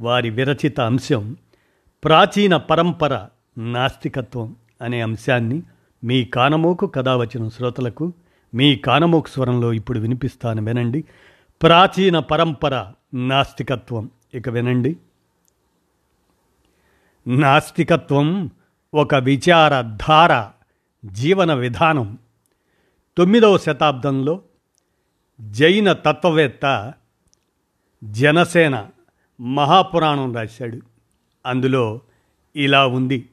వారి విరచిత అంశం ప్రాచీన పరంపర నాస్తికత్వం అనే అంశాన్ని మీ కానమోకు కథ వచ్చిన శ్రోతలకు మీ కానమోకు స్వరంలో ఇప్పుడు వినిపిస్తాను వినండి. ప్రాచీన పరంపర నాస్తికత్వం ఇక వినండి. నాస్తికత్వం ఒక విచారధార జీవన విధానం. తొమ్మిదవ శతాబ్దంలో జైన తత్వవేత్త జనసేన మహాపురాణం రాశాడు. అందులో ఇలా ఉంది.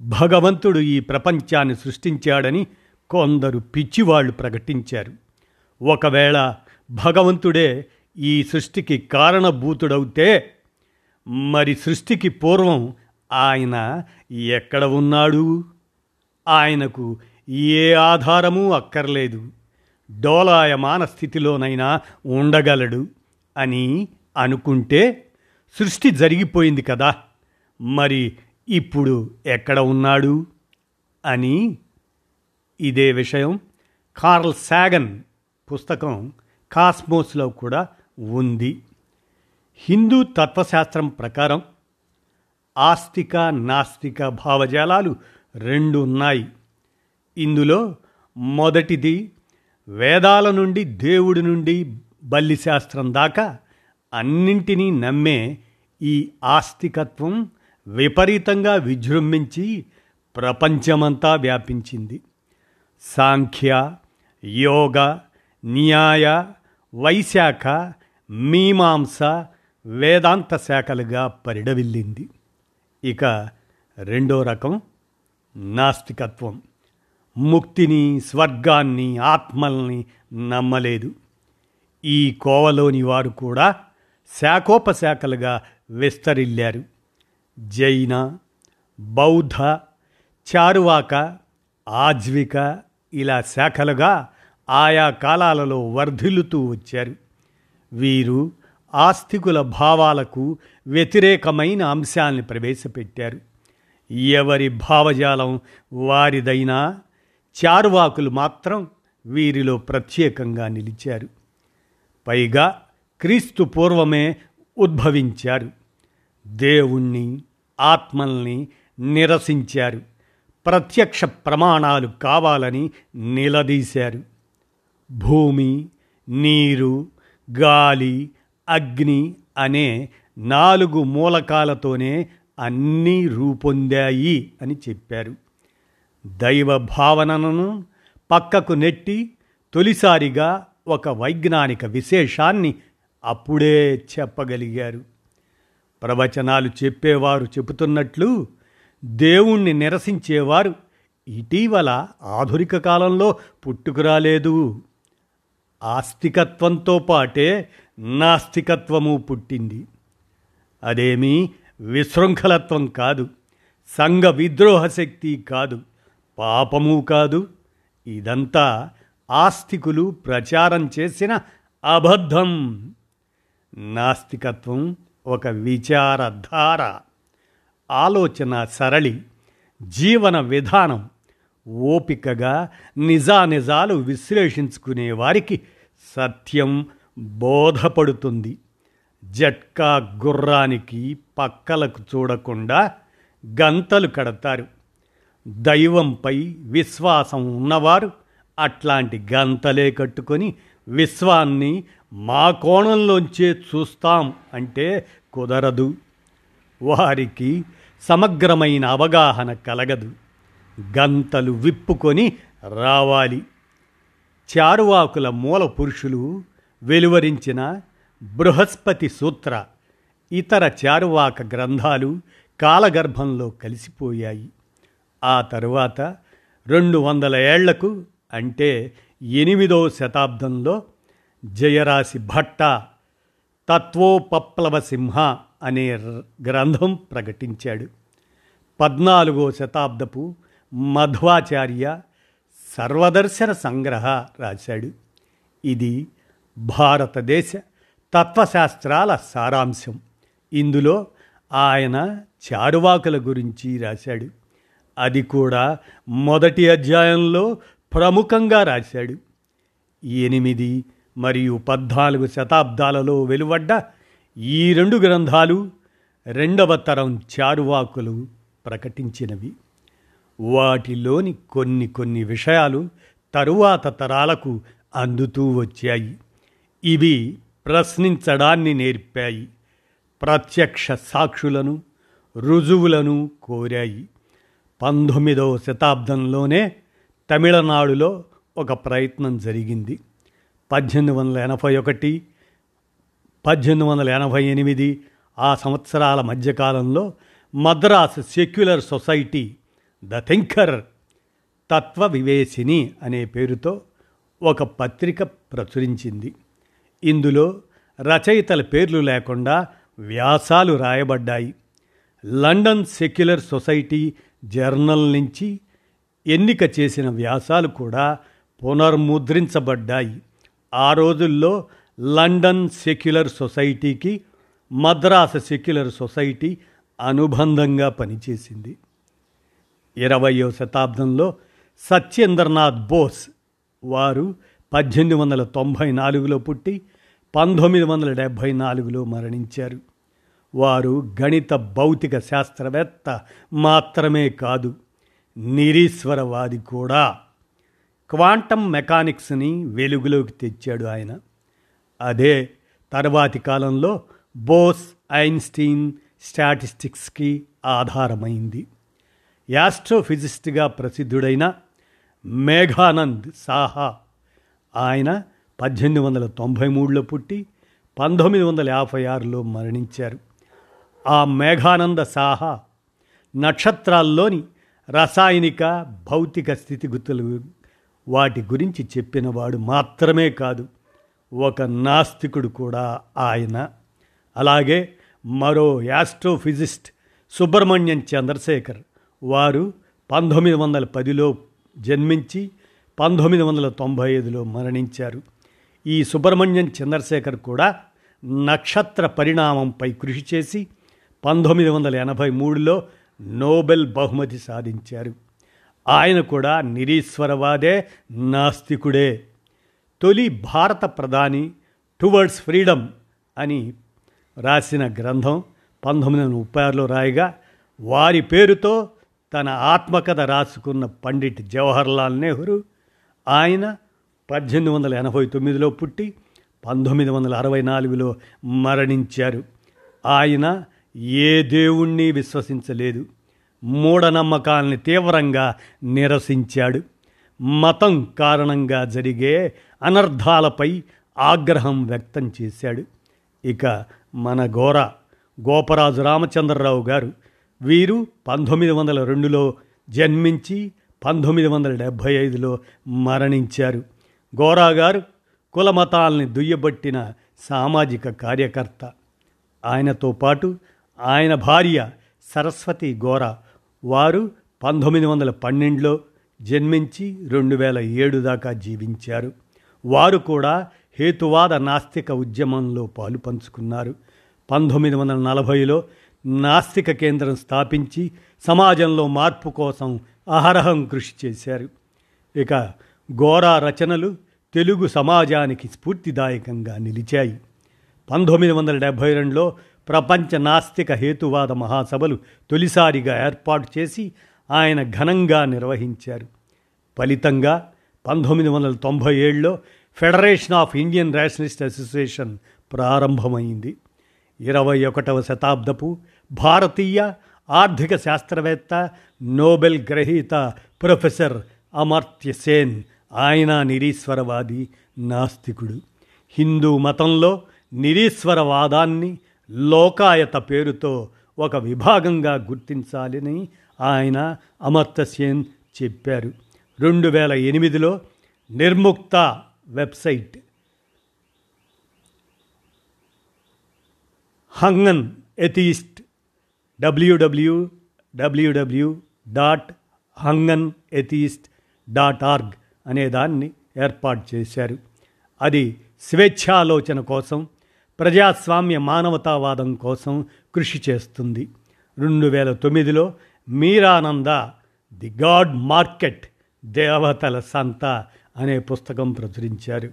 భగవంతుడు ఈ ప్రపంచాన్ని సృష్టించాడని కొందరు పిచ్చివాళ్ళు ప్రకటించారు. ఒకవేళ భగవంతుడే ఈ సృష్టికి కారణభూతుడవుతే మరి సృష్టికి పూర్వం ఆయన ఎక్కడ ఉన్నాడు? ఆయనకు ఏ ఆధారము అక్కర్లేదు. డోలాయమాన స్థితిలోనైనా ఉండగలడు అని అనుకుంటే సృష్టి జరిగిపోయింది కదా. మరి ఇప్పుడు ఎక్కడ ఉన్నాడు? అని ఇదే విషయం కార్ల్ సాగన్ పుస్తకం కాస్మోస్లో కూడా ఉంది. హిందూ తత్వశాస్త్రం ప్రకారం ఆస్తిక నాస్తిక భావజాలాలు రెండు ఉన్నాయి. ఇందులో మొదటిది వేదాల నుండి దేవుడి నుండి బల్లి శాస్త్రం దాకా అన్నింటినీ నమ్మే ఈ ఆస్తికత్వం విపరీతంగా విజృంభించి ప్రపంచమంతా వ్యాపించింది. సాంఖ్య యోగ న్యాయ వైశాఖ మీమాంస వేదాంత శాఖలుగా పరిడవిల్లింది. ఇక రెండో రకం నాస్తికత్వం. ముక్తిని స్వర్గాన్ని ఆత్మల్ని నమ్మలేదు. ఈ కోవలోని వారు కూడా శాఖోపశాఖలుగా విస్తరిల్లారు. జైన బౌద్ధ చారువాక ఆజ్విక ఇలా శాఖలుగా ఆయా కాలాలలో వర్ధిల్లుతూ వచ్చారు. వీరు ఆస్తికుల భావాలకు వ్యతిరేకమైన అంశాల్ని ప్రవేశపెట్టారు. ఎవరి భావజాలం వారిదైనా చారువాకులు మాత్రం వీరిలో ప్రత్యేకంగా నిలిచారు. పైగా క్రీస్తు పూర్వమే ఉద్భవించారు. దేవుణ్ణి ఆత్మల్ని నిరసించారు. ప్రత్యక్ష ప్రమాణాలు కావాలని నిలదీశారు. భూమి నీరు గాలి అగ్ని అనే నాలుగు మూలకాలతోనే అన్నీ రూపొందాయి అని చెప్పారు. దైవ భావనను పక్కకు నెట్టి తొలిసారిగా ఒక వైజ్ఞానిక విశేషాన్ని అప్పుడే చెప్పగలిగారు. ప్రవచనాలు చెప్పేవారు చెబుతున్నట్లు దేవుణ్ణి నిరసించేవారు ఇటీవల ఆధునిక కాలంలో పుట్టుకురాలేదు. ఆస్తికత్వంతో పాటే నాస్తికత్వము పుట్టింది. అదేమీ విశృంఖలత్వం కాదు సంఘ విద్రోహ శక్తి కాదు పాపము కాదు. ఇదంతా ఆస్తికులు ప్రచారం చేసిన అబద్ధం. నాస్తికత్వం ఒక విచారధార ఆలోచన సరళి జీవన విధానం ఓపికగా నిజానిజాలు విశ్లేషించుకునే వారికి సత్యం బోధపడుతుంది. జట్కా గుర్రానికి పక్కలకు చూడకుండా గంతలు కడతారు. దైవంపై విశ్వాసం ఉన్నవారు అట్లాంటి గంతలే కట్టుకొని విశ్వాన్ని మా కోణంలోంచే చూస్తాం అంటే కుదరదు. వారికి సమగ్రమైన అవగాహన కలగదు. గంతలు విప్పుకొని రావాలి. చారువాకుల మూల పురుషులు వెలువరించిన బృహస్పతి సూత్ర ఇతర చారువాక గ్రంథాలు కాలగర్భంలో కలిసిపోయాయి. ఆ తరువాత రెండు వందల ఏళ్ళకు అంటే ఎనిమిదో శతాబ్దంలో జయరాశి భట్ట తత్వోపప్లవ సింహ అనే ర- గ్రంథం ప్రకటించాడు. పద్నాలుగో శతాబ్దపు మధ్వాచార్య సర్వదర్శన సంగ్రహ రాశాడు. ఇది భారతదేశ తత్వశాస్త్రాల సారాంశం. ఇందులో ఆయన చారువాకుల గురించి రాశాడు. అది కూడా మొదటి అధ్యాయంలో ప్రముఖంగా రాశాడు. ఎనిమిది మరియు పద్నాలుగు శతాబ్దాలలో వెలువడ్డ ఈ రెండు గ్రంథాలు రెండవ తరం చారువాకులు ప్రకటించినవి. వాటిలోని కొన్ని కొన్ని విషయాలు తరువాత తరాలకు అందుతూ వచ్చాయి. ఇవి ప్రశ్నించడాన్ని నేర్పాయి. ప్రత్యక్ష సాక్షులను రుజువులను కోరాయి. పంతొమ్మిదవ శతాబ్దంలోనే తమిళనాడులో ఒక ప్రయత్నం జరిగింది. పద్దెనిమిది వందల ఎనభై ఒకటి పద్దెనిమిది వందల ఎనభై ఎనిమిది ఆ సంవత్సరాల మధ్యకాలంలో Madras secular society the thinker Tatva Vivesini అనే పేరుతో ఒక పత్రిక ప్రచురించింది. ఇందులో రచయితల పేర్లు లేకుండా వ్యాసాలు రాయబడ్డాయి. లండన్ సెక్యులర్ సొసైటీ జర్నల్ నుంచి ఎన్నిక చేసిన వ్యాసాలు కూడా పునర్ముద్రించబడ్డాయి. ఆ రోజుల్లో లండన్ సెక్యులర్ సొసైటీకి మద్రాస్ సెక్యులర్ సొసైటీ అనుబంధంగా పనిచేసింది. ఇరవయో శతాబ్దంలో సత్యేంద్రనాథ్ బోస్ వారు పద్దెనిమిది వందల తొంభై నాలుగులో పుట్టి పంతొమ్మిది వందల డెబ్భై నాలుగులో మరణించారు. వారు గణిత భౌతిక శాస్త్రవేత్త మాత్రమే కాదు నిరీశ్వరవాది కూడా. క్వాంటం మెకానిక్స్ని వెలుగులోకి తెచ్చాడు ఆయన. అదే తర్వాతి కాలంలో బోస్ ఐన్స్టీన్ స్టాటిస్టిక్స్కి ఆధారమైంది. యాస్ట్రోఫిజిస్ట్గా ప్రసిద్ధుడైన మేఘానంద్ సాహా ఆయన పద్దెనిమిది వందల తొంభై మూడులో పుట్టి పంతొమ్మిది వందల యాభై ఆరులో మరణించారు. ఆ మేఘానంద సాహా నక్షత్రాల్లోని రసాయనిక భౌతిక స్థితిగతులు వాటి గురించి చెప్పినవాడు మాత్రమే కాదు ఒక నాస్తికుడు కూడా ఆయన. అలాగే మరో యాస్ట్రోఫిజిస్ట్ సుబ్రహ్మణ్యం చంద్రశేఖర్ వారు పంతొమ్మిది వందల పదిలో జన్మించి పంతొమ్మిది వందల తొంభై ఐదులో మరణించారు. ఈ సుబ్రహ్మణ్యం చంద్రశేఖర్ కూడా నక్షత్ర పరిణామంపై కృషి చేసి పంతొమ్మిది వందల ఎనభై మూడులో నోబెల్ బహుమతి సాధించారు. ఆయన కూడా నిరీశ్వరవాదే నాస్తికుడే. తొలి భారత ప్రధాని టువర్డ్స్ ఫ్రీడమ్ అని రాసిన గ్రంథం పంతొమ్మిది వందల ముప్పై ఆరులో రాయగా వారి పేరుతో తన ఆత్మకథ రాసుకున్న పండిట్ జవహర్లాల్ నెహ్రూ ఆయన పద్దెనిమిది వందల ఎనభై తొమ్మిదిలో పుట్టి పంతొమ్మిది వందల అరవై నాలుగులో మరణించారు. ఆయన ఏ దేవుణ్ణి విశ్వసించలేదు. మూఢనమ్మకాల్ని తీవ్రంగా నిరసించాడు. మతం కారణంగా జరిగే అనర్థాలపై ఆగ్రహం వ్యక్తం చేశాడు. ఇక మన గోర గోపరాజు రామచంద్రరావు గారు వీరు పంతొమ్మిది వందల రెండులో జన్మించి పంతొమ్మిది వందల డెబ్భై ఐదులో మరణించారు. గోరా గారు కులమతాల్ని దుయ్యబట్టిన సామాజిక కార్యకర్త. ఆయనతో పాటు ఆయన భార్య సరస్వతి గోరా వారు పంతొమ్మిది వందల పన్నెండులో జన్మించి రెండు వేల ఏడు దాకా జీవించారు. వారు కూడా హేతువాద నాస్తిక ఉద్యమంలో పాలు పంచుకున్నారు. పంతొమ్మిది వందల నలభైలో నాస్తిక కేంద్రం స్థాపించి సమాజంలో మార్పు కోసం అహరహం కృషి చేశారు. ఇక గోరా రచనలు తెలుగు సమాజానికి స్ఫూర్తిదాయకంగా నిలిచాయి. పంతొమ్మిది వందల డెబ్భై రెండులో ప్రపంచ నాస్తిక హేతువాద మహాసభలు తొలిసారిగా ఏర్పాటు చేసి ఆయన ఘనంగా నిర్వహించారు. ఫలితంగా పంతొమ్మిది వందల తొంభై ఏడులో federation of Indian rationalist association ప్రారంభమైంది. ఇరవై ఒకటవ శతాబ్దపు భారతీయ ఆర్థిక శాస్త్రవేత్త నోబెల్ గ్రహీత ప్రొఫెసర్ అమర్త్య సేన్ ఆయన నిరీశ్వరవాది నాస్తికుడు. హిందూ మతంలో నిరీశ్వరవాదాన్ని లోకాయత పేరుతో ఒక విభాగంగా గుర్తించాలని ఆయన అమర్త్య సేన్ చెప్పారు. రెండు వేల ఎనిమిదిలో Nirmukta website హంగన్ atheist W W W W dot హంగన్ atheist dot org అనే దాన్ని ఏర్పాటు చేశారు. అది స్వేచ్ఛాలోచన కోసం ప్రజాస్వామ్య మానవతావాదం కోసం కృషి చేస్తుంది. రెండు వేల తొమ్మిదిలో మీరానంద ది గాడ్ మార్కెట్ దేవతల సంత అనే పుస్తకం ప్రచురించారు.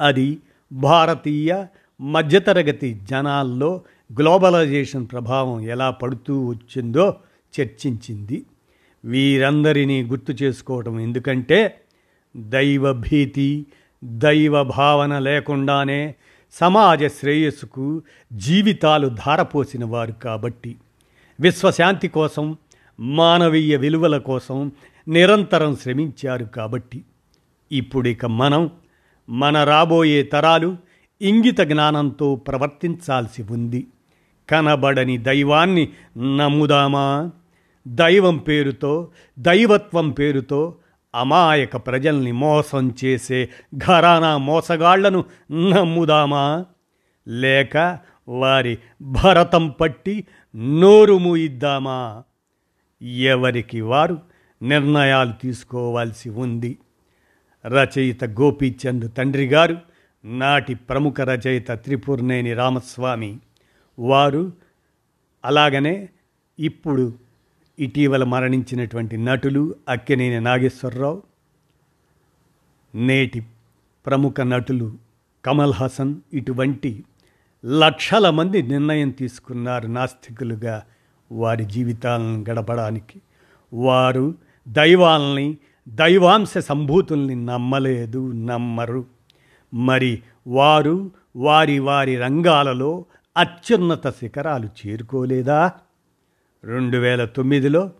అది భారతీయ మధ్యతరగతి జనాల్లో గ్లోబలైజేషన్ ప్రభావం ఎలా పడుతూ వచ్చిందో చర్చించింది. వీరందరినీ గుర్తు చేసుకోవటం ఎందుకంటే దైవభీతి దైవ భావన లేకుండానే సమాజ శ్రేయస్సుకు జీవితాలు ధారపోసిన వారు కాబట్టి విశ్వశాంతి కోసం మానవీయ విలువల కోసం నిరంతరం శ్రమించారు కాబట్టి ఇప్పుడిక మనం మన రాబోయే తరాలు ఇంగిత జ్ఞానంతో ప్రవర్తించాల్సి ఉంది. కనబడని దైవాన్ని నమ్ముదామా? దైవం పేరుతో దైవత్వం పేరుతో అమాయక ప్రజల్ని మోసం చేసే ఘరానా మోసగాళ్ళను నమ్ముదామా? లేక వారి భరతం పట్టి నోరు మూయిద్దామా? ఎవరికి వారు నిర్ణయాలు తీసుకోవాల్సి ఉంది. రచయిత గోపీచంద్ తండ్రి గారు నాటి ప్రముఖ రచయిత త్రిపుర్నేని రామస్వామి వారు అలాగనే ఇప్పుడు ఇటీవల మరణించినటువంటి నటులు అక్కినేని నాగేశ్వరరావు నేటి ప్రముఖ నటులు కమల్ హాసన్ ఇటువంటి లక్షల మంది నిర్ణయం తీసుకున్నారు నాస్తికులుగా వారి జీవితాలను గడపడానికి. వారు దైవాల్ని దైవాంశ సంభూతుల్ని నమ్మలేదు నమ్మరు. మరి వారు వారి వారి రంగాలలో అత్యున్నత శిఖరాలు చేరుకోలేదా? రెండు వేల తొమ్మిదిలో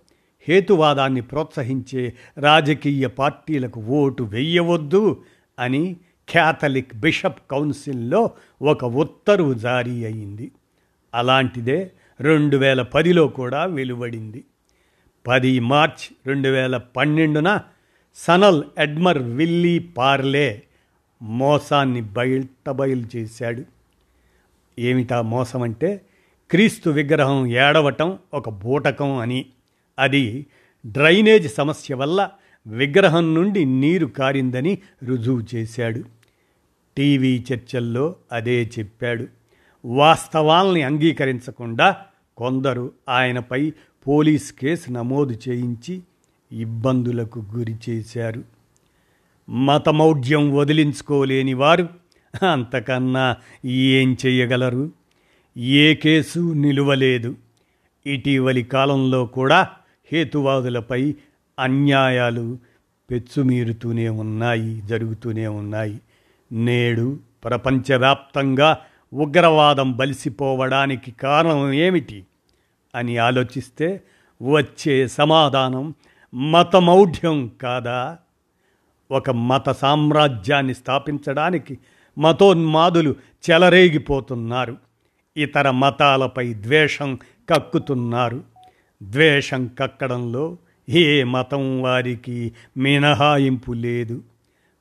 హేతువాదాన్ని ప్రోత్సహించే రాజకీయ పార్టీలకు ఓటు వెయ్యవద్దు అని క్యాథలిక్ బిషప్ కౌన్సిల్లో ఒక ఉత్తర్వు జారీ అయింది. అలాంటిదే రెండు వేల పదిలో కూడా వెలువడింది. పది మార్చ్ రెండు వేల పన్నెండున సనల్ ఎడ్మర్ విల్లీ పార్లే మోసాన్ని బయటబయలు చేశాడు. ఏమిటా మోసం అంటే క్రీస్తు విగ్రహం ఏడవటం ఒక బూటకం అని. అది డ్రైనేజ్ సమస్య వల్ల విగ్రహం నుండి నీరు కారిందని రుజువు చేశాడు. టీవీ చర్చల్లో అదే చెప్పాడు. వాస్తవాల్ని అంగీకరించకుండా కొందరు ఆయనపై పోలీస్ కేసు నమోదు చేయించి ఇబ్బందులకు గురి చేశారు. మతమౌఢ్యం వదిలించుకోలేని వారు అంతకన్నా ఏం చేయగలరు? ఏ కేసు నిలువలేదు. ఇటీవలి కాలంలో కూడా హేతువాదులపై అన్యాయాలు పెచ్చుమీరుతూనే ఉన్నాయి జరుగుతూనే ఉన్నాయి. నేడు ప్రపంచవ్యాప్తంగా ఉగ్రవాదం బలిసిపోవడానికి కారణం ఏమిటి అని ఆలోచిస్తే వచ్చే సమాధానం మతమౌఢ్యం కాదా? ఒక మత సామ్రాజ్యాన్ని స్థాపించడానికి మతోన్మాదులు చెలరేగిపోతున్నారు. ఇతర మతాలపై ద్వేషం కక్కుతున్నారు. ద్వేషం కక్కడంలో ఏ మతం వారికి మినహాయింపు లేదు.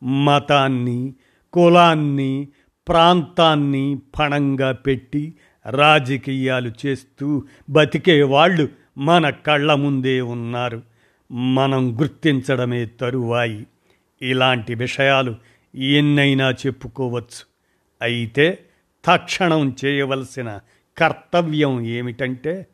మతాన్ని కులాన్ని ప్రాంతాన్ని పణంగా పెట్టి రాజకీయాలు చేస్తూ బతికే వాళ్ళు మన కళ్ళ ముందే ఉన్నారు. మనం గుర్తించడమే తరువాయి. ఇలాంటి విషయాలు ఎన్నైనా చెప్పుకోవచ్చు. అయితే తక్షణం చేయవలసిన కర్తవ్యం ఏమిటంటే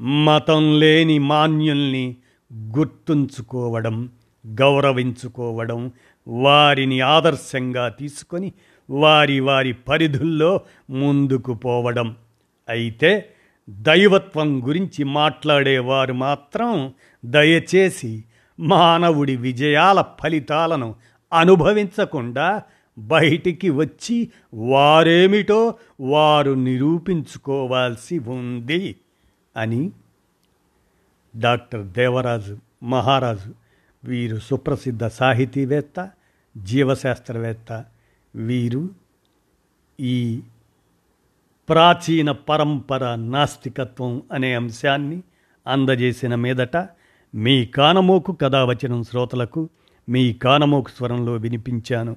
మతం లేని మాన్యుల్ని గుర్తుంచుకోవడం గౌరవించుకోవడం వారిని ఆదర్శంగా తీసుకొని వారి వారి పరిధుల్లో ముందుకు పోవడం. అయితే దైవత్వం గురించి మాట్లాడేవారు మాత్రం దయచేసి మానవుడి విజయాల ఫలితాలను అనుభవించకుండా బయటికి వచ్చి వారేమిటో వారు నిరూపించుకోవాల్సి ఉంది అని డాక్టర్ దేవరాజు మహారాజు వీరు సుప్రసిద్ధ సాహితీవేత్త జీవశాస్త్రవేత్త వీరు ఈ ప్రాచీన పరంపర నాస్తికత్వం అనే అంశాన్ని అందజేసిన మీదట మీ కానమోకు కథావచనం శ్రోతలకు మీ కానమోకు స్వరంలో వినిపించాను.